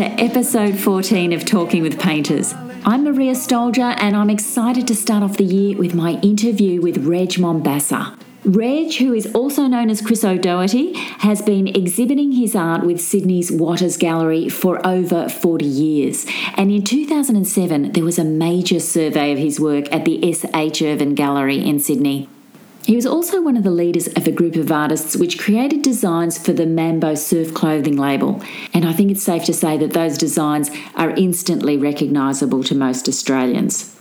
to episode 14 of Talking with Painters. I'm Maria Stoljar, and I'm excited to start off the year with my interview with Reg Mombassa. Reg, who is also known as Chris O'Doherty, has been exhibiting his art with Sydney's Watters Gallery for over 40 years. And in 2007, there was a major survey of his work at the S.H. Ervin Gallery in Sydney. He was also one of the leaders of a group of artists which created designs for the Mambo surf clothing label. And I think it's safe to say that those designs are instantly recognisable to most Australians.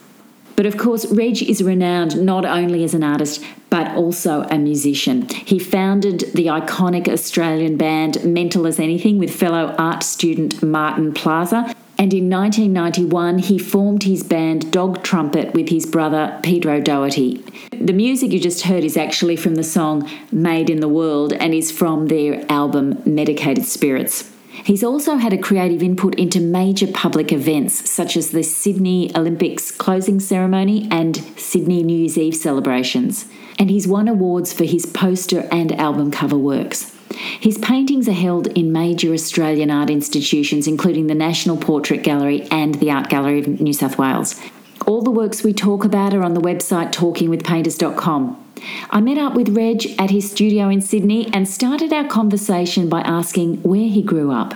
But of course, Reg is renowned not only as an artist, but also a musician. He founded the iconic Australian band Mental as Anything with fellow art student Martin Plaza. And in 1991, he formed his band Dog Trumpet with his brother Peter O'Doherty. The music you just heard is actually from the song Made in the World and is from their album Medicated Spirits. He's also had a creative input into major public events such as the Sydney Olympics closing ceremony and Sydney New Year's Eve celebrations. And he's won awards for his poster and album cover works. His paintings are held in major Australian art institutions, including the National Portrait Gallery and the Art Gallery of New South Wales. All the works we talk about are on the website talkingwithpainters.com. I met up with Reg at his studio in Sydney and started our conversation by asking where he grew up.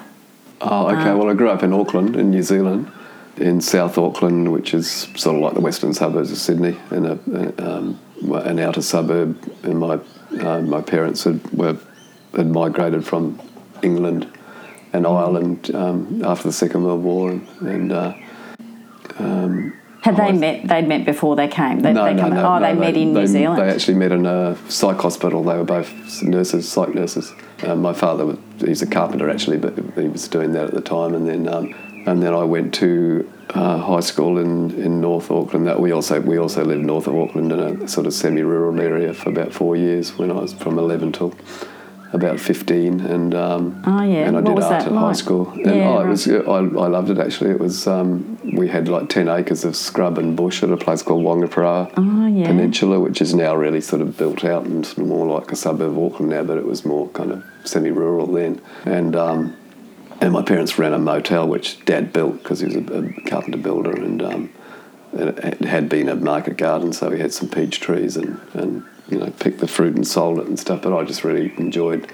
Oh, okay. well, I grew up in Auckland, in New Zealand, in South Auckland, which is sort of like the western suburbs of Sydney, in a, um, an outer suburb. And my uh, my parents had were had migrated from England and Ireland um, after the Second World War, and, and uh, Had they I- met? They'd met before they came. They, no, they no, come, no, oh, no, they met in they, New Zealand. They actually met in a psych hospital. They were both nurses, psych nurses. Um, my father was he's a carpenter actually, but he was doing that at the time. And then um, and then I went to uh, high school in, in North Auckland. That we also we also lived north of Auckland in a sort of semi-rural area for about four years when I was from eleven till about 15 and um, Oh, yeah. and I What did art that at high school and Yeah, oh, it right. was I, I loved it actually it was um, we had like 10 acres of scrub and bush at a place called Whangaparaoa Oh, yeah. Peninsula which is now really sort of built out and more like a suburb of Auckland now but it was more kind of semi-rural then and um, and my parents ran a motel which dad built because he was a, a carpenter builder and um, it had been a market garden so we had some peach trees and, and you know picked the fruit and sold it and stuff but I just really enjoyed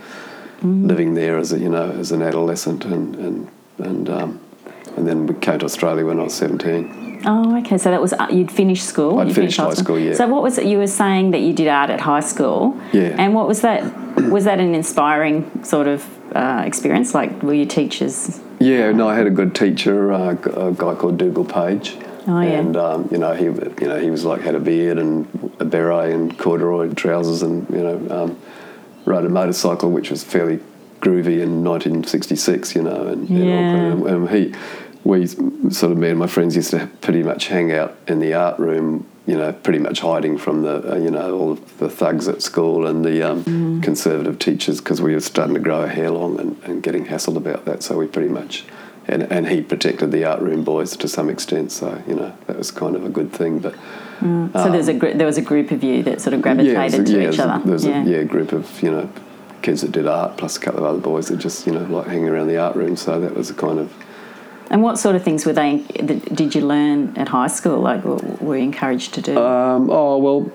living there as a you know as an adolescent and and and um, and then we came to Australia when I was 17 Oh, okay. So that was uh, you'd finished school. I'd finished high school, yeah. So what was it? You were saying that you did art at high school. Yeah. And what was that? Was that an inspiring sort of uh, experience? Like, were your teachers? Yeah, no, I had a good teacher, uh, a guy called Dougal Page. Oh, yeah. And um, you know, he you know he was like had a beard and a beret and corduroy trousers and you know um, rode a motorcycle which was fairly groovy in 1966. You know, and, Yeah. and, and he we sort of me and my friends used to pretty much hang out in the art room. You know, pretty much hiding from the uh, you know all the thugs at school and the um, Mm. conservative teachers because we were starting to grow our hair long and, and getting hassled about that. So we pretty much and, and he protected the art room boys to some extent. So you know that was kind of a good thing. But so there's a gr- there was a group of you that sort of gravitated there's a- to yeah, each other. There's yeah. a yeah group of you know kids that did art plus a couple of other boys that just you know like hanging around the art room. So that was a kind of And what sort of things were they? Did you learn at high school? Like, were you encouraged to do? Um, oh well, yeah,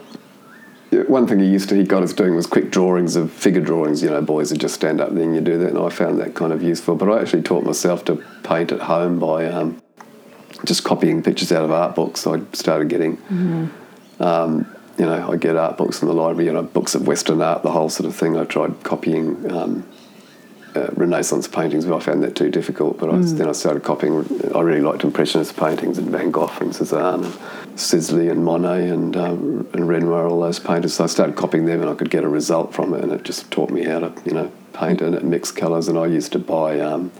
one thing he used to he got us doing was quick drawings of figure drawings. You know, boys would just stand up there and you do that, and I found that kind of useful. But I actually taught myself to paint at home by um, just copying pictures out of art books. I started getting. Um, you know, I get art books in the library, you know, books of Western art, the whole sort of thing. I tried copying um, uh, Renaissance paintings, but I found that too difficult. But I, then I started copying. I really liked Impressionist paintings and Van Gogh and Cezanne and Sisley and Monet and um, and Renoir, all those painters. So I started copying them, and I could get a result from it, and it just taught me how to, you know, paint and it mixed colours. And I used to buy. Um,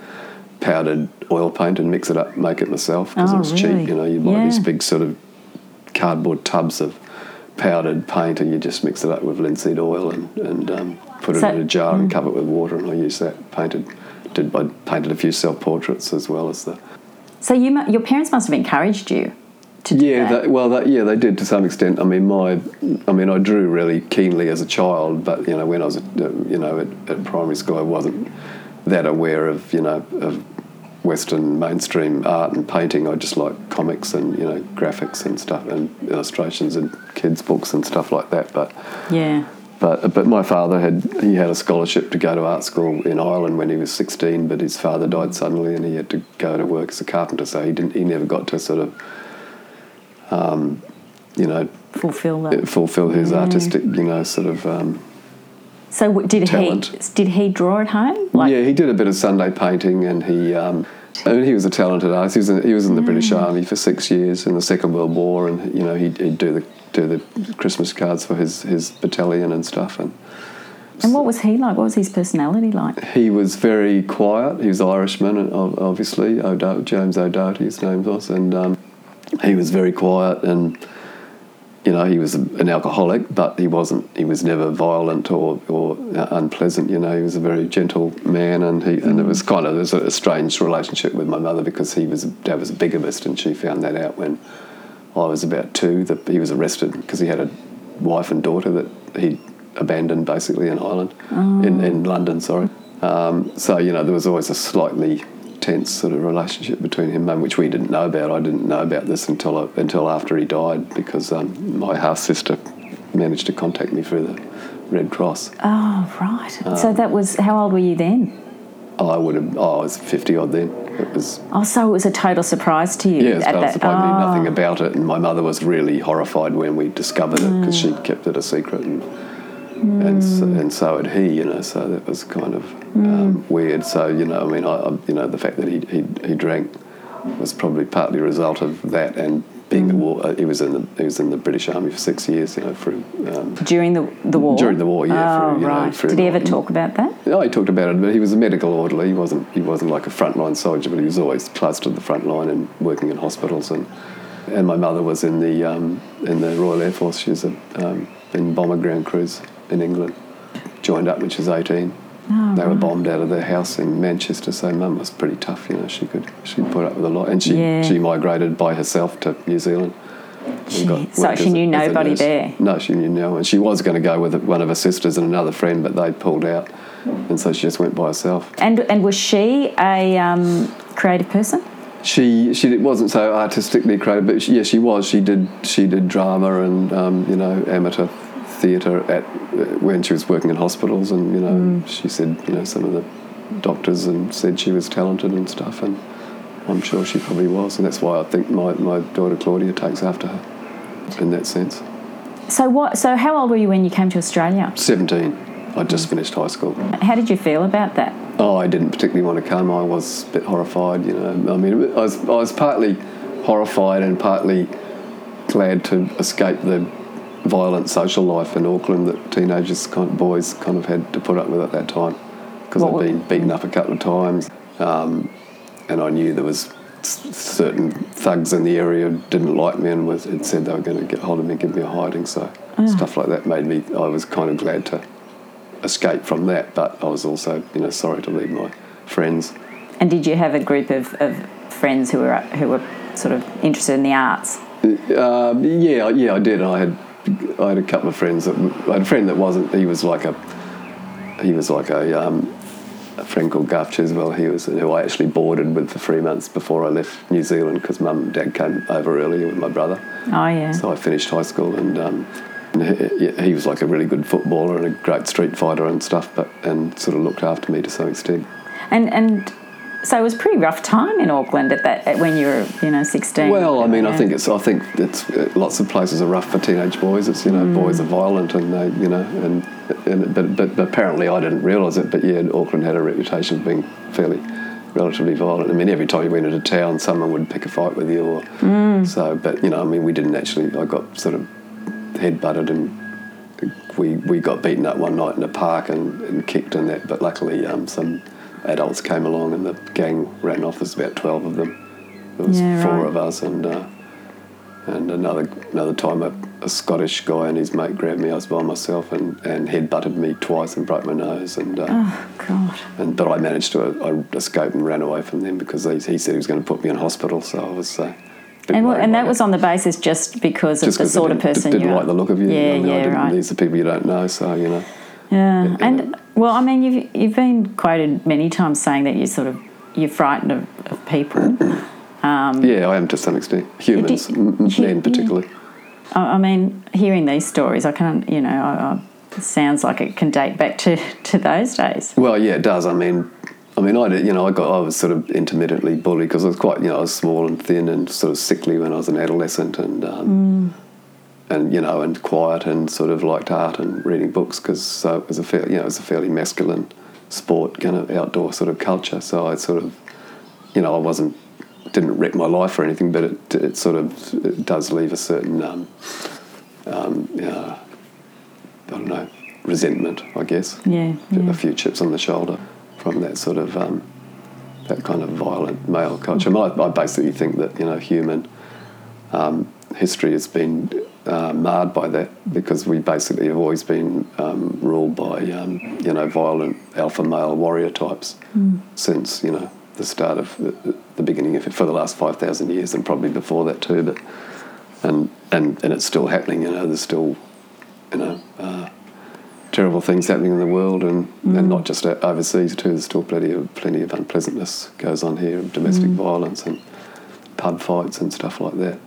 powdered oil paint and mix it up, make it myself because Oh, it was really? cheap. You know, you buy these big sort of cardboard tubs of powdered paint and you just mix it up with linseed oil and, and um, put it in a jar and cover it with water and I used that painted did I painted a few self portraits as well as the So you, your parents must have encouraged you to do Yeah, that. that, well, that, yeah, they did to some extent. I mean, my, I mean, I drew really keenly as a child, but you know, when I was, uh, you know, at, at primary school, I wasn't that aware of, you know, of Western mainstream art and painting. I just liked comics and you know graphics and stuff and illustrations and kids' books and stuff like that. But yeah. but but my father had he had a scholarship to go to art school in Ireland when he was 16, but his father died suddenly and he had to go to work as a carpenter. So he didn't he never got to sort of um, you know Fulfill that. fulfill his artistic you know sort of um, So w- did talent. he did he draw at home? Like, yeah he did a bit of Sunday painting and he. Um, I mean, he was a talented artist. He was in, he was in the British Army for six years in the Second World War, and you know he'd, he'd do the do the Christmas cards for his, his battalion and stuff. And And what was he like? What was his personality like? He was very quiet. He was Irishman, and obviously, O'Do- James O'Doherty, his name was, and um, he was very quiet. And you know, he was an alcoholic, but he wasn't. He was never violent or, or uh, unpleasant. You know, he was a very gentle man, and he and it was kind of it was a, strange relationship with my mother because he was dad was a bigamist, and she found that out when I was about two. That he was arrested because he had a wife and daughter that he abandoned basically in Ireland, in, in London. Sorry. Um, so you know there was always a slightly tense sort of relationship between him, and which we didn't know about. I didn't know about this until I, until after he died because um, my half sister managed to contact me through the Red Cross. Oh, right. Uh, so that was how old were you then? I would have. Oh, I was fifty odd then. It was Oh, so it was a total surprise to you. Yeah, at that. suppose I knew oh. nothing about it, and my mother was really horrified when we discovered it because Mm. she kept it a secret, and and, so, and so had he, you know. So that was kind of Mm. um, weird. So you know, I mean, I, I, you know, the fact that he, he he drank was probably partly a result of that, and being Mm. a war. Uh, he was in the he was in the British Army for six years, you know, through. Um, during the the war. During the war, yeah, Oh, through, know, right. through Did he ever talk about that? no, he talked about it, but he was a medical orderly. He wasn't. He wasn't like a frontline soldier, but he was always close to the front line and working in hospitals. And and my mother was in the um, in the Royal Air Force. She was a, um, in bomber ground crews in England. Joined up when she was eighteen. Oh, they were bombed out of their house in Manchester. So mum was pretty tough. You know, she could she put up with a lot, and she Yeah. she migrated by herself to New Zealand. and got so she knew as nobody there. No, she knew no one. She was going to go with one of her sisters and another friend, but they pulled out, and so she just went by herself. And and was she a um, creative person? She she wasn't so artistically creative, but she, yeah, she was. She did she did drama and um, you know amateur theatre at when she was working in hospitals, and you know Mm. she said you know some of the doctors and said she was talented and stuff, and I'm sure she probably was, and that's why I think my, my daughter Claudia takes after her in that sense. So what? So how old were you when you came to Australia? 17. I just finished high school. How did you feel about that? Oh, I didn't particularly want to come. I was a bit horrified, you know. I mean, I was, I was partly horrified and partly glad to escape the violent social life in Auckland that teenagers, kind of boys, kind of had to put up with at that time because I'd been beaten up a couple of times, um, and I knew there was certain thugs in the area didn't like me and was, had said they were going to get hold of me, and give me a hiding. So stuff like that made me. I was kind of glad to escape from that, but I was also, you know, sorry to leave my friends. And did you have a group of, of friends who were who were sort of interested in the arts? Um, yeah, yeah, I did. I had, I had a couple of friends that I had a friend that wasn't. He was like a, he was like a, um, a friend called Garth Chiswell. He was who I actually boarded with for three months before I left New Zealand because mum and dad came over earlier with my brother. Oh yeah. So I finished high school, and, um, and he, he was like a really good footballer and a great street fighter and stuff, but and sort of looked after me to some extent. And and so it was a pretty rough time in Auckland at that at when you were you know sixteen. Well, I mean, I think it's. I think it's uh, lots of places are rough for teenage boys. It's you know, boys are violent and they, you know, and, and but, but but apparently I didn't realise it. But yeah, Auckland had a reputation of being fairly relatively violent. I mean, every time you went into town, someone would pick a fight with you, or so. But you know, I mean, we didn't actually. I got sort of head butted and. We, we got beaten up one night in a park and, and kicked and that, but luckily um, some adults came along and the gang ran off. There's about 12 of them. There was Yeah, four right. of us, and uh, And another another time, a, a Scottish guy and his mate grabbed me. I was by myself and, and head butted me twice and broke my nose. And uh, Oh God. and but I managed to I escaped and ran away from them because he, he said he was going to put me in hospital. So I was. Uh, And, worried and that was on the basis just because of the sort I of didn't, person didn't you like the look of you. Yeah, I mean, I yeah, didn't- right. These are people you don't know, so you know. Yeah, and. Well, I mean, you've you've been quoted many times saying that you sort of you're frightened of, of people. Mm-hmm. Um, yeah, I am to some extent. Humans, did- m- you- men particularly. I, I mean, hearing these stories, I can't, you know, I, I, it sounds like it can date back to, to those days. Well, yeah, it does. I mean, I mean, I did, you know, I got I was sort of intermittently bullied because I was quite, you know, I was small and thin and sort of sickly when I was an adolescent and. Um, mm. And you know, and quiet, and sort of liked art and reading books because so it was a fair, you know, it was a fairly masculine sport, kind of outdoor sort of culture. So I sort of, you know, I wasn't, didn't wreck my life or anything, but it, it sort of it does leave a certain, um, um, uh, I don't know, resentment, I guess Yeah, yeah. a few chips on the shoulder from that sort of um, that kind of violent male culture. I, I basically think that you know human um, history has been uh, marred by that because we basically have always been um, ruled by um, you know violent alpha male warrior types since you know the start of the, the beginning of it for the last five thousand years and probably before that too. But and and and it's still happening. You know, there's still you know. Uh, terrible things happening in the world, and, and not just overseas too. There's still plenty of plenty of unpleasantness goes on here, domestic violence and pub fights and stuff like that.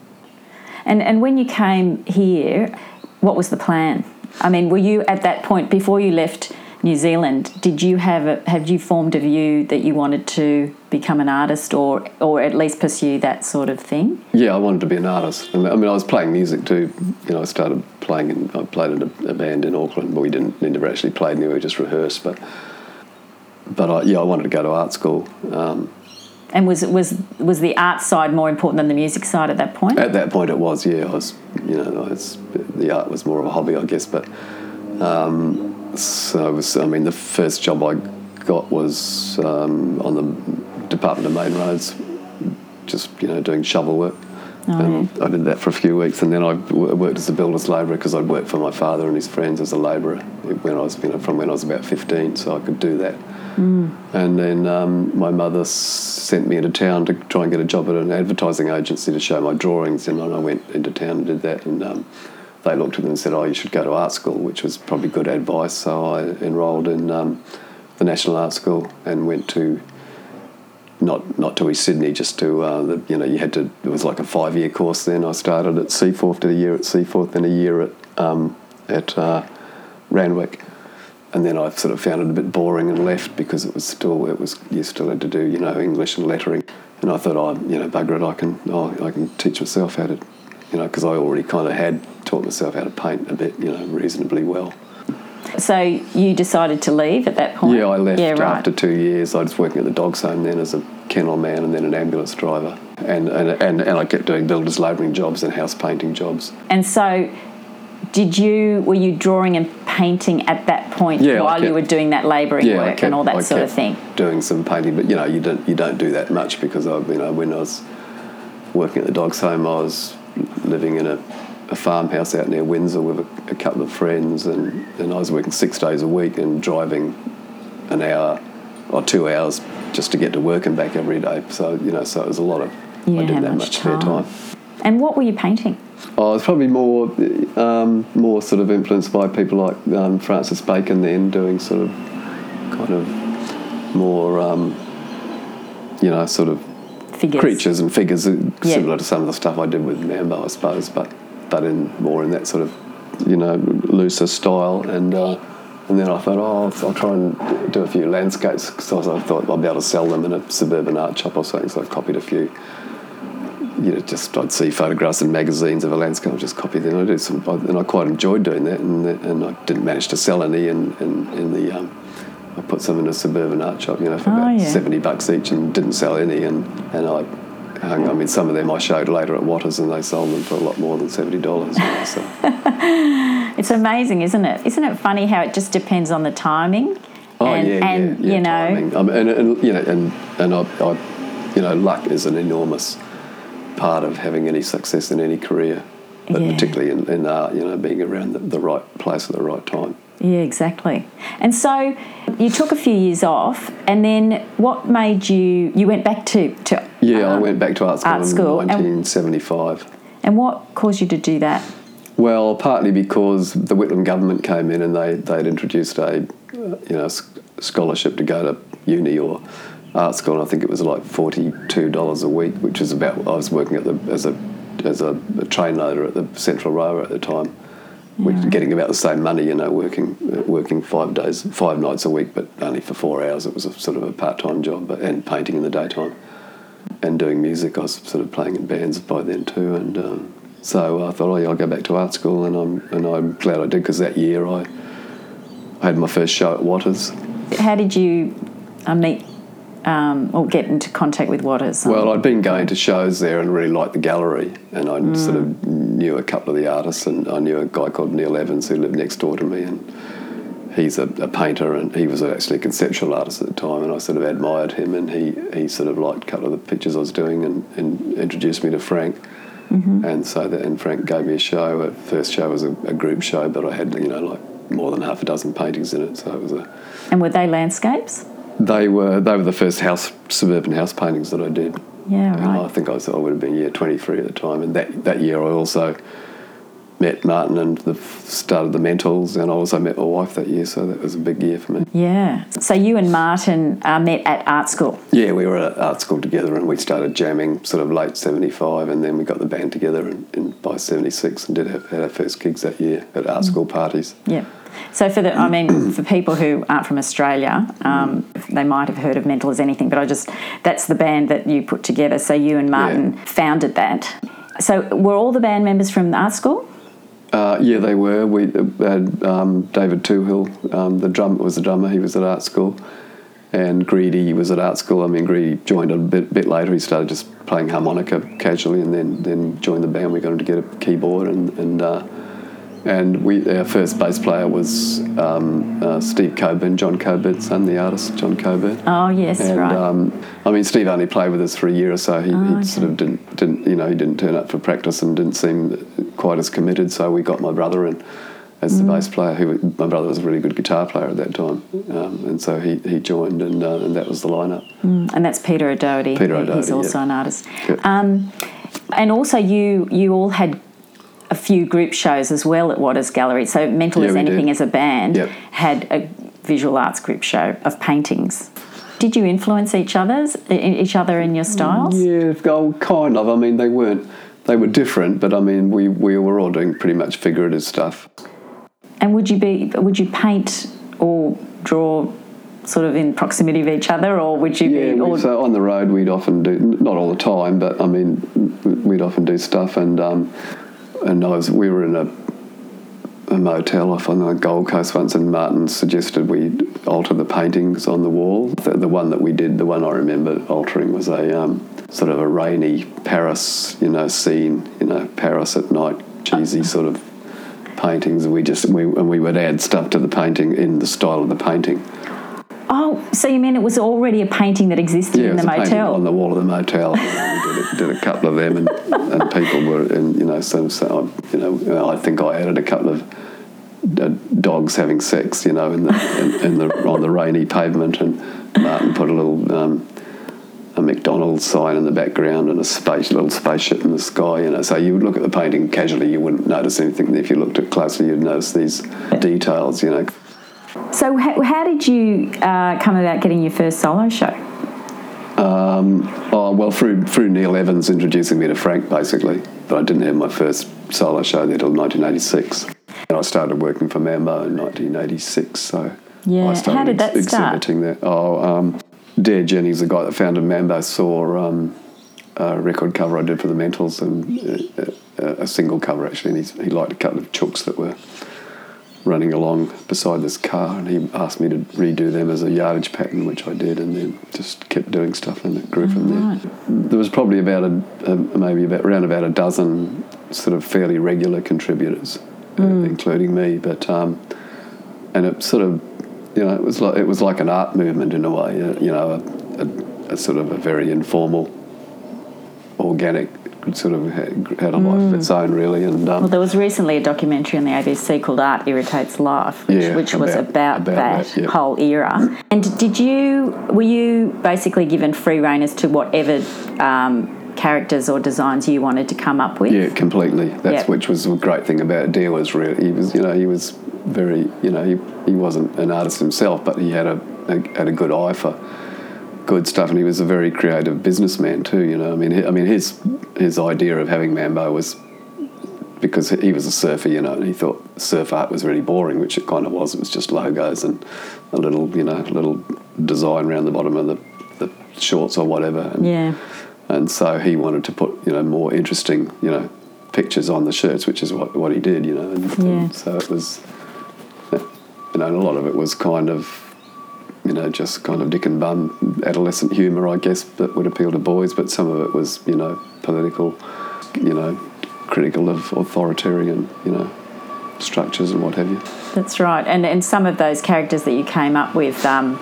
And and when you came here, what was the plan? I mean, were you at that point before you left New Zealand? Did you have a, have you formed a view that you wanted to become an artist, or or at least pursue that sort of thing? Yeah, I wanted to be an artist. I mean, I, was playing music too. You know, I started playing and I played in a, a band in Auckland, but we didn't we never actually played we just rehearsed. But but I, yeah, I wanted to go to art school. Um, And was was was the art side more important than the music side at that point? At that point, it was. Yeah, I was. You know, was, the art was more of a hobby, I guess. But um, so it was. I mean, the first job I got was um, on the Department of Main Roads, just you know doing shovel work. And I did that for a few weeks, and then I w- worked as a builder's labourer because I'd worked for my father and his friends as a labourer when I was, you know, from when I was about fifteen, so I could do that. And then um, my mother s- sent me into town to try and get a job at an advertising agency to show my drawings, and I went into town and did that. And um, they looked at it and said, "Oh, you should go to art school," which was probably good advice. So I enrolled in um, the National Art School and went to not not to East Sydney, just to uh, the you know you had to. It was like a five year course. Then I started at Seaforth, did a year at Seaforth, then a year at um, at uh, Randwick, and then I sort of found it a bit boring and left because it was still it was you still had to do you know English and lettering, and I thought oh you know bugger it I can oh, I can teach myself how to you know because I already kind of had taught myself how to paint a bit you know reasonably well. So you decided to leave at that point? Yeah, I left Yeah, right. after two years. I was working at the dogs home then as a kennel man and then an ambulance driver. And, and, and, and I kept doing builders labouring jobs and house painting jobs. And so, did you were you drawing and painting at that point Yeah, while you were doing that labouring Yeah, work kept, and all that I sort of thing? Doing some painting, but you know, you don't you don't do that much because I, you know, when I was working at the dogs home, I was living in a, a farmhouse out near Windsor with a, a couple of friends, and, and I was working six days a week and driving an hour or two hours just to get to work and back every day. So you know, so it was a lot of You I didn't have much much spare time. And what were you painting? Oh, it's probably more, um, more sort of influenced by people like um, Francis Bacon. Then doing sort of, kind of, more, um, you know, sort of Figures. creatures and figures, Yeah. similar to some of the stuff I did with Mambo, I suppose, but but in more in that sort of, you know, looser style. And uh, and then I thought, oh, I'll, I'll try and do a few landscapes because I thought I'd be able to sell them in a suburban art shop or something. So I copied a few you know, just I'd see photographs in magazines of a landscape, I'd just copy them. I do some, and I quite enjoyed doing that. And, and I didn't manage to sell any. And in, in, the, um, I put some in a suburban art shop, you know, for Oh, about yeah. seventy bucks each, and didn't sell any. And and I, hung, I mean, some of them I showed later at Watters, and they sold them for a lot more than seventy dollars. So It's amazing, isn't it? Isn't it funny how it just depends on the timing? oh and, yeah, and yeah, yeah, you know, timing. Um, and, and you know, and and I, I, you know, luck is an enormous part of having any success in any career, but Yeah. particularly in, in art. You know, being around the, the right place at the right time. Yeah, exactly. And so you took a few years off, and then what made you? You went back to to Yeah, I um, went back to art school art in school, and- 1975. And what caused you to do that? Well, partly because the Whitlam government came in and they they'd introduced a you know scholarship to go to uni or art school. And I think it was like forty two dollars a week, which is about. I was working at the as a as a, a train loader at the Central Railway at the time, which getting about the same money. You know, working working five days, five nights a week, but only for four hours. It was a sort of a part time job, but and painting in the daytime and doing music. I was sort of playing in bands by then too, and um, so I thought, oh yeah, I'll go back to art school, and I'm and I'm glad I did because that year I, I had my first show at Watters. How did you uh, meet um, or get into contact with Watters? Well, I'd been going to shows there and really liked the gallery, and I sort of knew a couple of the artists, and I knew a guy called Neil Evans who lived next door to me, and he's a, a painter, and he was actually a conceptual artist at the time, and I sort of admired him, and he, he sort of liked a couple of the pictures I was doing, and, and introduced me to Frank. Mm-hmm. And so that, and Frank gave me a show. The first show was a, a group show, but I had you know like more than half a dozen paintings in it. So it was a. and were they landscapes? They were they were the first house suburban house paintings that I did. Yeah, And I think I, was, I would have been year 23 at the time. And that, that year I also met Martin and the, started the Mentals, and I also met my wife that year, so that was a big year for me. Yeah. So you and Martin uh, met at art school. Yeah, we were at art school together and we started jamming sort of late 75, and then we got the band together in, in, by 76 and did have, had our first gigs that year at art school parties. Yeah. So for the, I mean, for people who aren't from Australia, um, they might have heard of Mental as anything, but I just that's the band that you put together. So you and Martin founded that. So were all the band members from the art school? Uh, yeah, they were. We had um, David Twohill, um, the drum was the drummer. He was at art school, and Greedy was at art school. I mean, Greedy joined a bit bit later. He started just playing harmonica casually, and then then joined the band. We got him to get a keyboard, and and uh, and we our first bass player was um, uh, Steve Coburn, John Coburn's son, the artist John Coburn. Oh yes, And right. um, I mean, Steve only played with us for a year or so. He, Oh, he okay. sort of didn't, didn't, you know, he didn't turn up for practice and didn't seem quite as committed. So we got my brother in as the Mm. bass player. Who my brother was a really good guitar player at that time, um, and so he, he joined, and uh, and that was the lineup. and that's Peter O'Doherty. Peter O'Doherty, He's also yeah. an artist. Um, and also you you all had a few group shows as well at Watters Gallery. So Mental Yeah, as Anything did. as a band Yep. had a visual arts group show of paintings. Did you influence each other's each other in your styles? Yeah, oh, kind of. I mean, they weren't. They were different, but I mean, we, we were all doing pretty much figurative stuff. And would you be would you paint or draw sort of in proximity of each other, or would you Yeah, be? Or, so on the road we'd often do not all the time, but I mean we'd often do stuff, and um, and I was we were in a a motel off on the Gold Coast once, and Martin suggested we alter the paintings on the wall. The, the one that we did, the one I remember altering was a um, sort of a rainy Paris, you know, scene, you know, Paris at night, cheesy sort of paintings. We just we and we would add stuff to the painting in the style of the painting. Oh, so you mean it was already a painting that existed Yeah, in the was a painting motel? on the wall of the motel. we did a, did a couple of them, and, and people were, and you know, so, so you know, I think I added a couple of uh, dogs having sex, you know, in the in, in the on the rainy pavement, and Martin put a little. Um, a McDonald's sign in the background and a space, little spaceship in the sky, you know. So you would look at the painting casually, you wouldn't notice anything. If you looked at it closely, you'd notice these details, you know. So how, how did you uh, come about getting your first solo show? Oh well, through through Neil Evans introducing me to Frank, basically. But I didn't have my first solo show there till 1986. And I started working for Mambo in 1986. So Yeah, I started how did that start? exhibiting there. Oh, um, Dare Jennings, the guy that founded Mambo, saw um, a record cover I did for the Mentals and uh, uh, a single cover actually. And he's, he liked a couple of chooks that were running along beside this car, and he asked me to redo them as a yardage pattern, which I did, and then just kept doing stuff, and it grew from there. There was probably about a, a maybe about around about a dozen sort of fairly regular contributors, uh, including me, but um, and it sort of you know it was like it was like an art movement in a way, uh, you know, a, a, a sort of a very informal, organic sort of had, a life of its own, really. And um, Well, there was recently a documentary on the ABC called Art Irritates Life, which, Yeah, which was about- about, about that, that, yeah. whole era. And did you, were you basically given free rein as to whatever um, characters or designs you wanted to come up with? Yeah, completely. That's Yep. which was a great thing about dealers really he was you know he was very you know he, he wasn't an artist himself, but he had a, a had a good eye for good stuff, and he was a very creative businessman too. You know, I mean, I mean his his idea of having Mambo was because he was a surfer, you know, and he thought surf art was really boring, which it kind of was. It was just logos and a little you know little design around the bottom of the, the shorts or whatever. And, Yeah. and so he wanted to put you know more interesting you know pictures on the shirts, which is what, what he did, you know. And, Yeah. and so it was, you know, and a lot of it was kind of, you know, just kind of dick and bum adolescent humour, I guess, that would appeal to boys. But some of it was, you know, political, you know, critical of authoritarian, you know, structures and what have you. That's right. And and some of those characters that you came up with, um,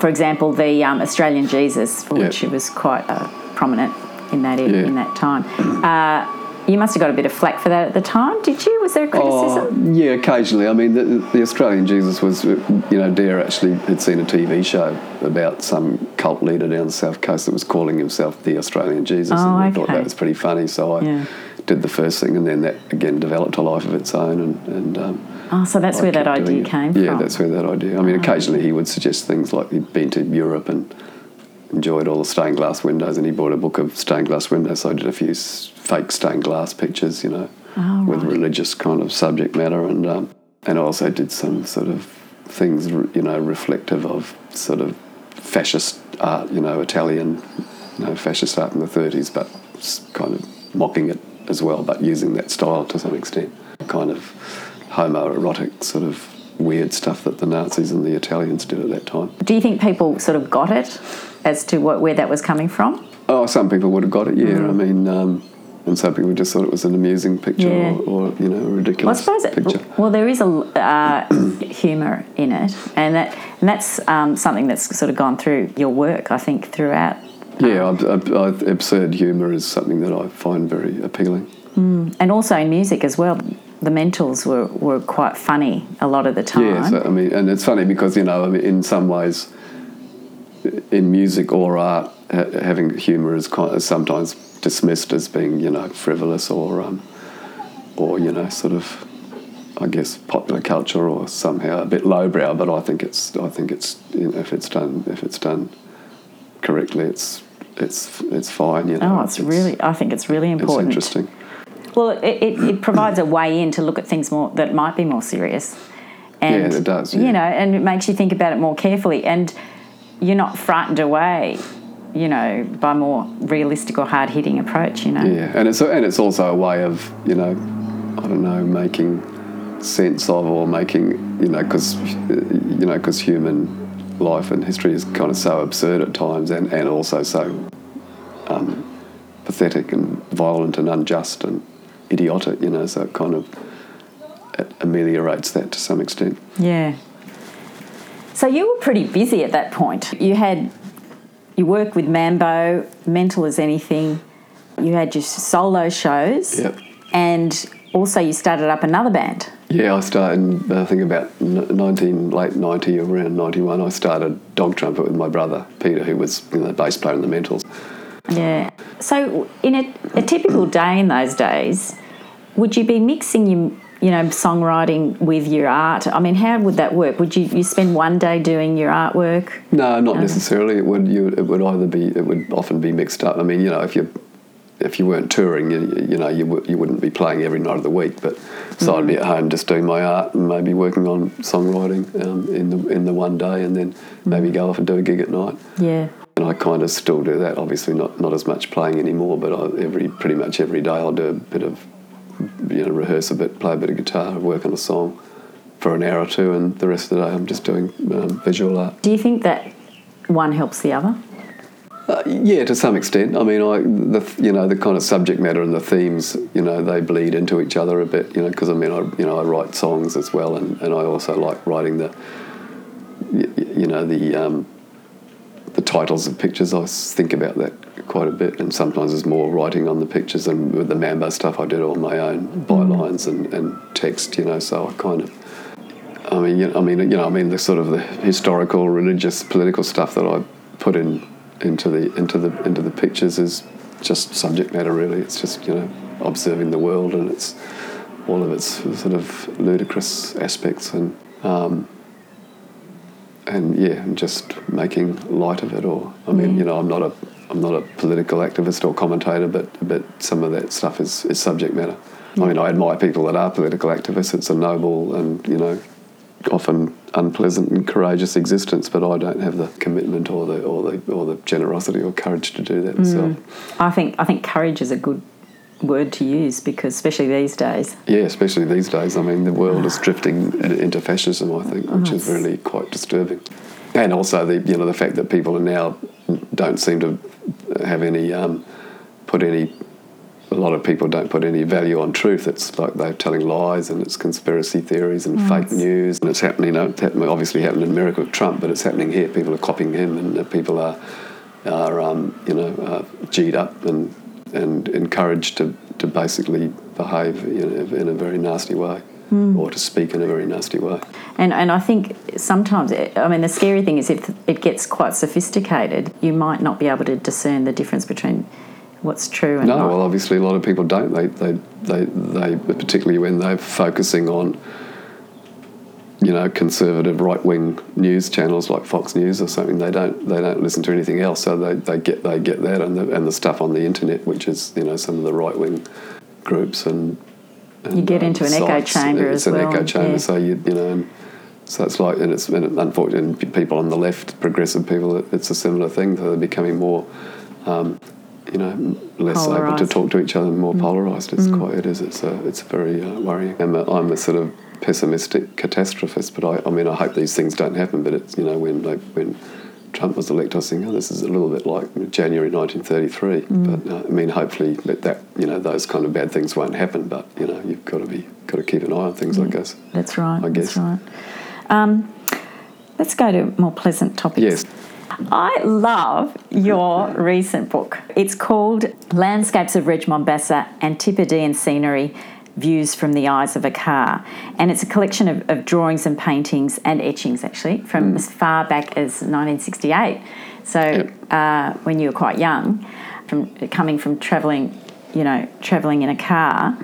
for example, the um, Australian Jesus, which Yeah. was quite uh, prominent in that Yeah. in that time. Uh, you must have got a bit of flack for that at the time, did you? Was there a criticism? Oh, yeah, occasionally. I mean, the, the Australian Jesus was, you know, Dare actually had seen a TV show about some cult leader down the south coast that was calling himself the Australian Jesus, Oh, and I thought that was pretty funny. So I Yeah. did the first thing, and then that again developed a life of its own, and, and um, Oh, so that's I where that idea came Yeah, from. that's where that idea. I mean, Oh. occasionally he would suggest things like he'd been to Europe and enjoyed all the stained glass windows, and he bought a book of stained glass windows. So I did a few fake stained glass pictures, you know, Oh, with right. religious kind of subject matter, and um, and I also did some sort of things, you know, reflective of sort of fascist art, you know, Italian, you know, fascist art in the 30s, but kind of mocking it as well, but using that style to some extent, kind of homoerotic sort of weird stuff that the Nazis and the Italians did at that time. Do you think people sort of got it as to what, where that was coming from? Oh, some people would have got it, yeah. I mean, um, and some people just thought it was an amusing picture Yeah. or, or, you know, a Well, I ridiculous suppose it, picture. well, there is a uh, humour in it, and that and that's um, something that's sort of gone through your work, I think, throughout. Yeah, ab- ab- ab- absurd humour is something that I find very appealing. And also in music as well. The mentals were, were quite funny a lot of the time. Yeah, so, I mean, and it's funny because you know, I mean, in some ways, in music or art, ha- having humour is kind is sometimes dismissed as being you know frivolous or um, or you know sort of, I guess, popular culture or somehow a bit lowbrow. But I think it's I think it's you know, if it's done if it's done correctly, it's it's it's fine. You know, oh, it's, really, I think it's really important. it's interesting. Well, it, it, it provides a way in to look at things more that might be more serious. And, Yeah, it does, yeah. You know, and it makes you think about it more carefully. And you're not frightened away, you know, by more realistic or hard hitting approach, you know. Yeah, and it's and it's also a way of you know, I don't know, making sense of or making you know because you know because human life and history is kind of so absurd at times and and also so um, pathetic and violent and unjust and idiotic. You know, so it kind of it ameliorates that to some extent. Yeah. So you were pretty busy at that point. You had you worked with Mambo, mental as anything. You had your solo shows, Yep. and also you started up another band. Yeah, I started. I think about nineteen late ninety, around ninety one. I started dog trumpet with my brother Peter, who was you know, the bass player in the Mentals. Yeah. So in a, a typical day in those days, would you be mixing your you know songwriting with your art? I mean, how would that work? Would you you spend one day doing your artwork? No, not um, necessarily. It would you. It would either be. It would often be mixed up. I mean, you know, if you if you weren't touring, you, you know, you, w- you wouldn't be playing every night of the week. But so I'd be mm. at home just doing my art and maybe working on songwriting um, in the in the one day, and then maybe mm. go off and do a gig at night. Yeah. And I kind of still do that. Obviously, not not as much playing anymore, but I, every pretty much every day I'll do a bit of you know rehearse a bit, play a bit of guitar, work on a song for an hour or two, and the rest of the day I'm just doing um, visual art. Do you think that one helps the other? Uh, yeah, to some extent. I mean, I the you know the kind of subject matter and the themes, you know, they bleed into each other a bit. You know, because I mean, I you know I write songs as well, and, and I also like writing the y- y- you know the um, the titles of pictures. I think about that quite a bit, and sometimes there's more writing on the pictures. And with the Mambo stuff, I did all my own bylines and, and text, you know. So I kind of, I mean, you know, I mean, you know, I mean, the sort of the historical, religious, political stuff that I put in into the into the into the pictures is just subject matter. Really, it's just you know observing the world and it's all of its sort of ludicrous aspects and. Um, and yeah, and just making light of it. Or I mean, you know, I'm not a I'm not a political activist or commentator, but but some of that stuff is, is subject matter. I mean, I admire people that are political activists. It's a noble and you know, often unpleasant and courageous existence. But I don't have the commitment or the or the or the generosity or courage to do that myself. Mm. I think I think courage is a good word to use because especially these days. Yeah, especially these days. I mean, the world is ah. drifting into fascism. I think, which is really quite disturbing. And also the you know the fact that people are now don't seem to have any um, put any. A lot of people don't put any value on truth. It's like they're telling lies and it's conspiracy theories and fake news. And it's happening. You know, it's happening, obviously happened in America with Trump, but it's happening here. People are copying him, and people are are um, you know uh, g'd up and and encouraged to, to basically behave you know, in a very nasty way or to speak in a very nasty way. And and I think sometimes eh, I mean the scary thing is if it gets quite sophisticated, you might not be able to discern the difference between what's true and No, not. well, obviously a lot of people don't. They, they, they, they particularly when they're focusing on, you know, conservative right wing news channels like Fox News or something. They don't they don't listen to anything else. So they, they get they get that and the and the stuff on the internet, which is you know some of the right wing groups and. You get um, into an echo chamber it's as an well, echo chamber. yeah. So you you know. And, so it's like, and it's and unfortunately, people on the left, progressive people, it's a similar thing. They're becoming more, um, you know, less able to talk to each other, more polarised. It's quite, it is. It's a, it's very uh, worrying. I'm a, I'm a sort of pessimistic catastrophist, but I, I mean, I hope these things don't happen. But it's, you know, when like when Trump was elected, I was thinking, oh, this is a little bit like January 1933. But uh, I mean, hopefully that, that you know those kind of bad things won't happen. But you know, you've got to be got to keep an eye on things like this. That's right. I guess. That's right. Um, let's go to more pleasant topics. Yes. I love your recent book. It's called Landscapes of Reg Mombassa Antipodean Scenery Views from the Eyes of a Car. And it's a collection of, of drawings and paintings and etchings, actually, from as far back as 1968. So Yep. uh, when you were quite young, from coming from travelling, you know, travelling in a car,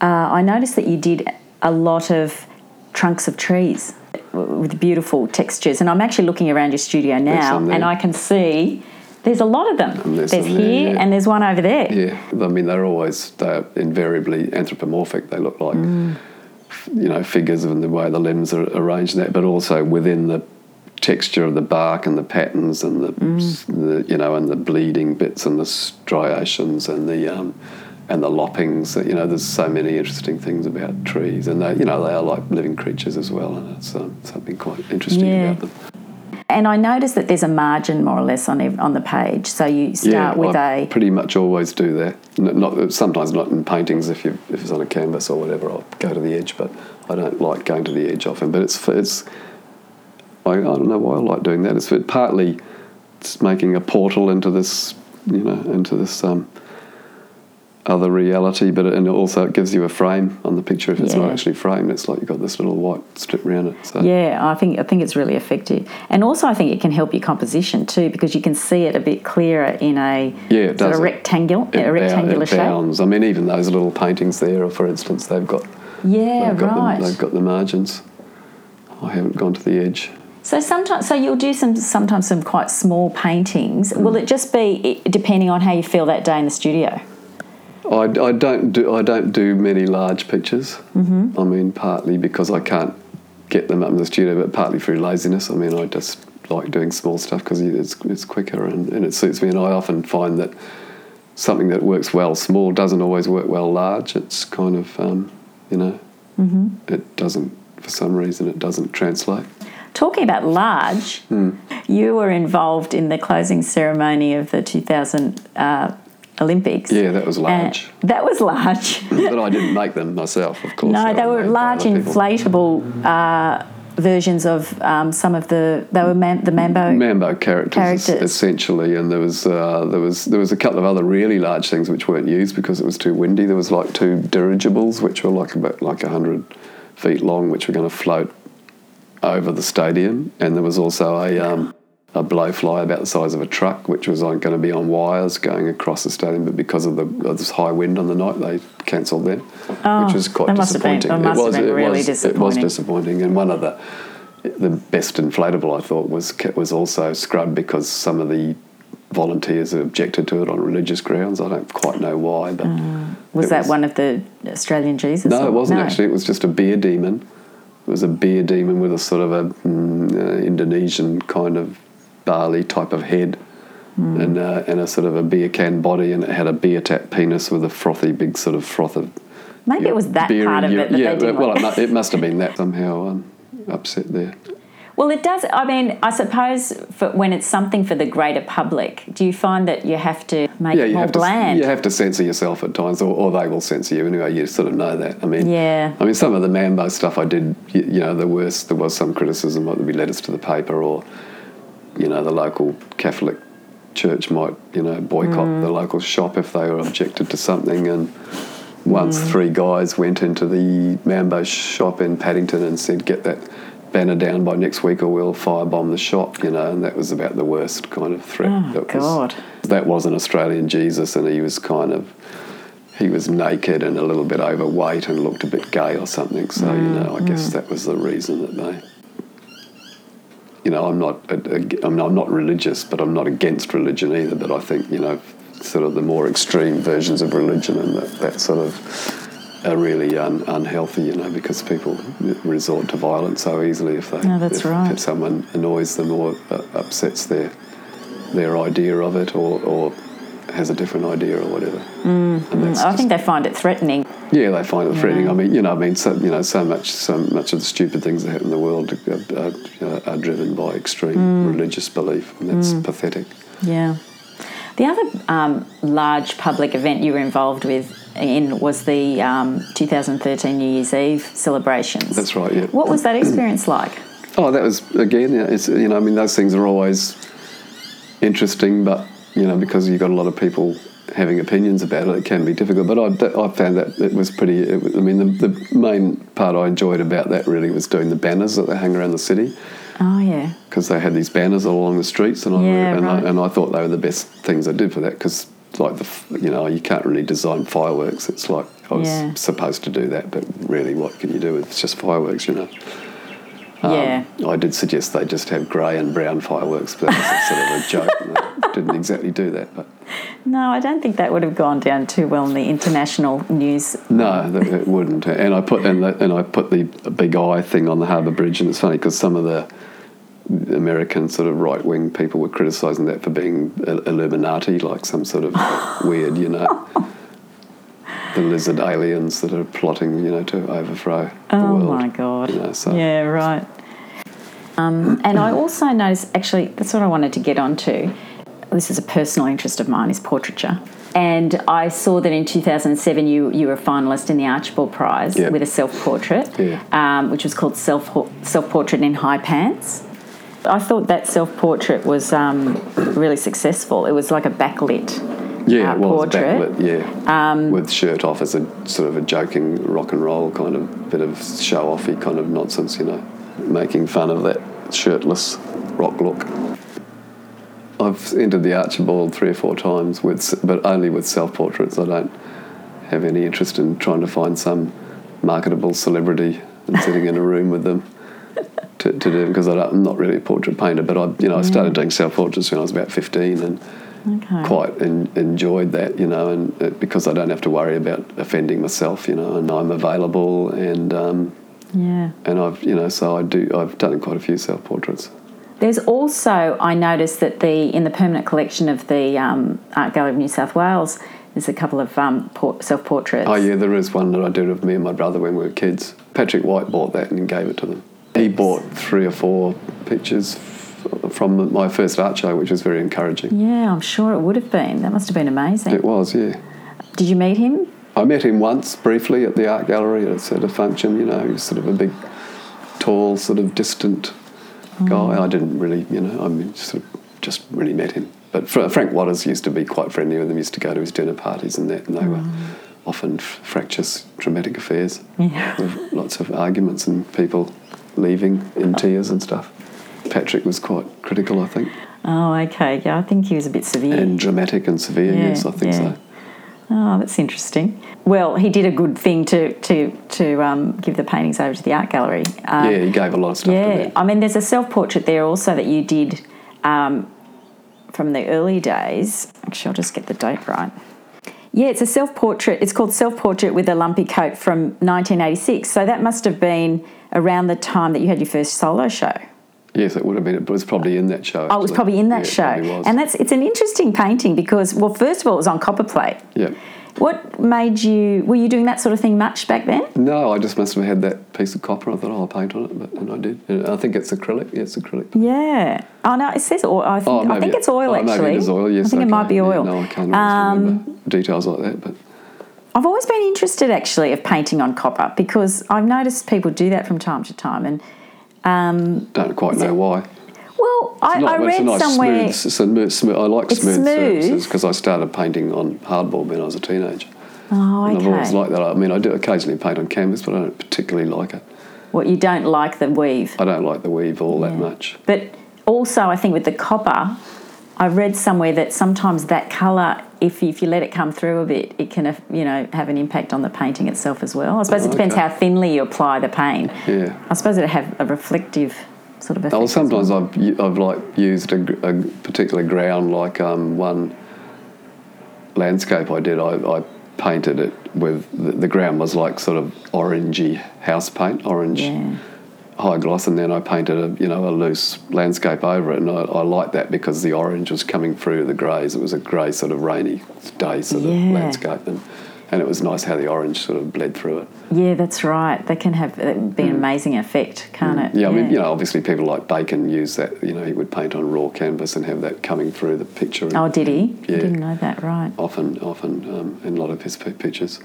uh, I noticed that you did a lot of trunks of trees with beautiful textures. And I'm actually looking around your studio now and I can see there's a lot of them. There's There's, here yeah. and there's one over there. Yeah, I mean they're always they're invariably anthropomorphic. They look like you know figures in the way the limbs are arranged, and that, but also within the texture of the bark and the patterns and the, the you know and the bleeding bits and the striations and the um, and the loppings. You know, there's so many interesting things about trees, and they you know they are like living creatures as well, and it's um, something quite interesting Yeah. about them. And I noticed that there's a margin more or less on ev- on the page. So you start with I a pretty much always do that. Not sometimes not in paintings. If you if it's on a canvas or whatever, I'll go to the edge. But I don't like going to the edge often. But it's it's I, I don't know why I like doing that. It's partly it's making a portal into this you know into this um, other reality. But it, and also it gives you a frame on the picture. If it's not actually framed, it's like you've got this little white strip around it. So yeah, I think I think it's really effective, and also I think it can help your composition too because you can see it a bit clearer in a Yeah, sort of rectangle, it, a rectangular it shape. bounds. I mean, even those little paintings there, for instance, they've got Yeah, they've got right. The, they've got the margins. I haven't gone to the edge. So sometimes, so you'll do some sometimes some quite small paintings. Will Mm. it just be depending on how you feel that day in the studio? I, I don't do I don't do many large pictures. Mm-hmm. I mean, partly because I can't get them up in the studio, but partly through laziness. I mean, I just like doing small stuff because it's it's quicker and, and it suits me. And I often find that something that works well small doesn't always work well large. It's kind of um, you know, mm-hmm. it doesn't for some reason it doesn't translate. Talking about large, Hmm. you were involved in the closing ceremony of the 2000 uh, Olympics. Yeah, that was And large. that was large. but I didn't make them myself, of course. no, they were were large, inflatable uh, versions of um, some of the they were man, the Mambo. Mambo characters, Characters. essentially, and there was uh, there was there was a couple of other really large things which weren't used because it was too windy. There was like two dirigibles which were like about like hundred feet long, which were going to float over the stadium, and there was also a um, a blowfly about the size of a truck, which was going to be on wires going across the stadium, but because of the of this high wind on the night, they cancelled them, which was quite Oh, that been- disappointing. that must it was, been it really was, It was disappointing. disappointing, and one of the the best inflatable I thought was was also scrubbed because some of the volunteers objected to it on religious grounds. I don't quite know why, but Was it that one of the Australian Jesus? no, or- it wasn't actually. It was just a beer demon. It was a beer demon with a sort of a mm, uh, Indonesian kind of barley type of head. Hmm. And, uh, and a sort of a beer can body, and it had a beer tap penis with a frothy, big sort of froth of Maybe it was that part of it that yeah, they didn't well, it, it must have been that somehow um, upset there. Well, it does. I mean, I suppose for, when it's something for the greater public, do you find that you have to make yeah, it you more have bland? to you have to censor yourself at times, or, or they will censor you anyway. You sort of know that. I mean, Yeah. I mean, some of the Mambo stuff I did, you, you know, the worst. There was some criticism, like there'd be letters to the paper, or you know, the local Catholic church might, you know, boycott Mm. the local shop if they were objected to something. And once Mm. three guys went into the Mambo shop in Paddington and said, "Get that." Banner down by next week, or we'll firebomb the shop. You know, and that was about the worst kind of threat. Oh, that was, God. that was an Australian Jesus, and he was kind of he was naked and a little bit overweight and looked a bit gay or something. So you know, I guess that was the reason that they. You know, I'm not I'm not, I'm not religious, but I'm not against religion either. But I think you know, sort of the more extreme versions of religion and that, that sort of are really un, unhealthy. You know, because people resort to violence so easily if they No, if, right. if someone annoys them or upsets their their idea of it or, or has a different idea or whatever. that's I just- think they find it threatening. yeah, they find it threatening. I mean, you know, I mean, so you know, so much, so much of the stupid things that happen in the world are, are, are, are driven by extreme Mm. religious belief, and that's pathetic. Yeah. The other um, large public event you were involved with in was the um, 2013 New Year's Eve celebrations. That's right. Yeah. What was that experience like? Oh, that was again. Yeah, it's you know, I mean, those things are always interesting, but you know, because you've got a lot of people having opinions about it, it can be difficult. But I, I found that it was pretty. It, was- I mean, the, the main part I enjoyed about that really was doing the banners that they hang around the city. Oh, yeah. because they had these banners all along the streets, and I Yeah, and, right. I and I thought they were the best things I did for that because like the you know you can't really design fireworks. It's like I was Yeah. supposed to do that, but really, what can you do? It's just fireworks, you know. Um, Yeah. I did suggest they just have grey and brown fireworks, but that was sort of a joke. and they didn't exactly do that, but No, I don't think that would have gone down too well in the international news. No, it wouldn't. And I put and, the, and I put the big eye thing on the Harbour Bridge, and it's funny because some of the American sort of right wing people were criticising that for being Illuminati, like some sort of weird, you know, the lizard aliens that are plotting, you know, to overthrow the world. Oh my god! You know, so Yeah, right. Um, and I also noticed, actually, that's what I wanted to get onto. This is a personal interest of mine, is portraiture. And I saw that in 2007 you, you were a finalist in the Archibald Prize Yeah. with a self-portrait, Yeah. um, which was called self self-portrait in high pants. I thought that self-portrait was um, really successful. It was like a backlit yeah, uh, was portrait. backlit, yeah, um, with shirt off as a sort of a joking rock and roll kind of bit of show offy kind of nonsense, you know, making fun of that shirtless rock look. I've entered the Archibald three or four times with, but only with self portraits. I don't have any interest in trying to find some marketable celebrity and sitting in a room with them to, to do because I'm not really a portrait painter. But I, you know, I started doing self portraits when I was about 15 and Okay. quite en- enjoyed that, you know, and uh, because I don't have to worry about offending myself, you know, and I'm available and um, Yeah. and I've you know so I do I've done quite a few self portraits. There's also I noticed that the in the permanent collection of the um, Art Gallery of New South Wales, there's a couple of um, por- self portraits. Oh yeah, there is one that I did of me and my brother when we were kids. Patrick White bought that and gave it to them. He bought three or four pictures from my first art show, which was very encouraging. Yeah, I'm sure it would have been. That must have been amazing. It was, yeah. Did you meet him? I met him once briefly at the art gallery at, a function. You know, he was sort of a big, tall, sort of distant guy. Mm. I didn't really, you know, I mean, sort of just really met him. But Frank Watters used to be quite friendly with him. Used to go to his dinner parties and that, and they were mm. often f- fractious, dramatic affairs Yeah. with lots of arguments and people leaving in oh. tears and stuff. Patrick was quite critical, I think, Oh, okay. Yeah, I think he was a bit severe. and dramatic and severe. Yeah, yes, I think yeah. so. Oh, that's interesting. Well, he did a good thing to to to um, give the paintings over to the art gallery. Um, yeah, he gave a lot of stuff to yeah. I mean, there's a self portrait there also that you did um, from the early days. Actually, I'll just get the date right. Yeah, it's a self portrait. It's called Self Portrait with a Lumpy Coat from 1986. So that must have been around the time that you had your first solo show. Yes, it would have been. It was probably in that show. Oh, it was probably in that Yeah, show. And that's it's an interesting painting because well, first of all, it was on copper plate. yeah. What made you? Were you doing that sort of thing much back then? No, I just must have had that piece of copper. I thought, oh, I'll paint on it, but and I did. And I think it's acrylic. Yeah, it's acrylic. Yeah. Oh no, it says oil. I think, Oh, I think it's oil oh, actually. Maybe it is oil. Yes, I think it might be Yeah, oil. no, I can't Um, remember details like that. But I've always been interested actually of painting on copper because I've noticed people do that from time to time. And Um, don't quite know why. well, I, Not- I it's a read nice somewhere. Smooth, it's a smooth, smooth, I like smooth, smooth. surfaces because I started painting on hardboard when I was a teenager. Oh, And I've always liked that. I mean, I do occasionally paint on canvas, but I don't particularly like it. What you don't like the weave, I don't like the weave all that much. but also I think with the copper, I read somewhere that sometimes that colour, if you, if you let it come through a bit, it can you know have an impact on the painting itself as well. I suppose it depends Oh, okay. how thinly you apply the paint. Yeah. I suppose it'd have a reflective sort of effect. Well, as well. sometimes I've I've like used a, a particular ground, like um, one landscape I did. I, I painted it with the, the ground was like sort of orangey house paint, orange Yeah. High gloss, and then I painted a you know a loose landscape over it, and I, I liked that because the orange was coming through the greys. It was a grey sort of rainy day sort of landscape, and and it was nice how the orange sort of bled through it. Yeah, that's right. That can have be an amazing effect, can't it? Mm. Yeah, I mean, you know, obviously people like Bacon use that. You know, he would paint on raw canvas and have that coming through the picture. Oh, did he? I Yeah. didn't know that. Right. Often, often um, in a lot of his pictures.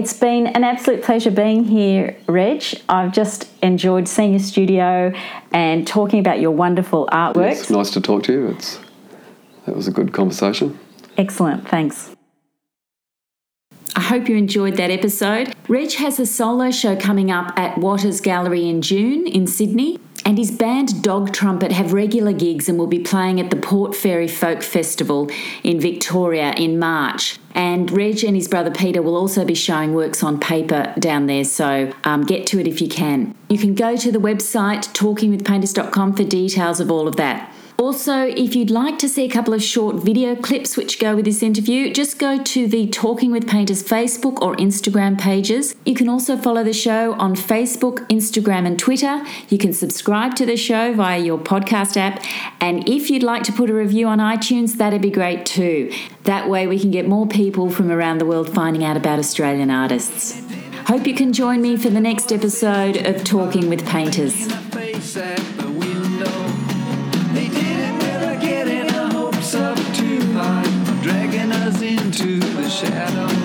It's been an absolute pleasure being here, Reg. I've just enjoyed seeing your studio and talking about your wonderful artwork. It's nice to talk to you. It's that was a good conversation. Excellent. Thanks. I hope you enjoyed that episode. Reg has a solo show coming up at Watters Gallery in June in Sydney, and his band Dog Trumpet have regular gigs and will be playing at the Port Fairy Folk Festival in Victoria in March. And Reg and his brother Peter will also be showing works on paper down there, so um, get to it if you can. You can go to the website talkingwithpainters.com for details of all of that. Also, if you'd like to see a couple of short video clips which go with this interview, just go to the Talking with Painters Facebook or Instagram pages. You can also follow the show on Facebook, Instagram, and Twitter. You can subscribe to the show via your podcast app. And if you'd like to put a review on iTunes, that'd be great too. That way, we can get more people from around the world finding out about Australian artists. Hope you can join me for the next episode of Talking with Painters. Into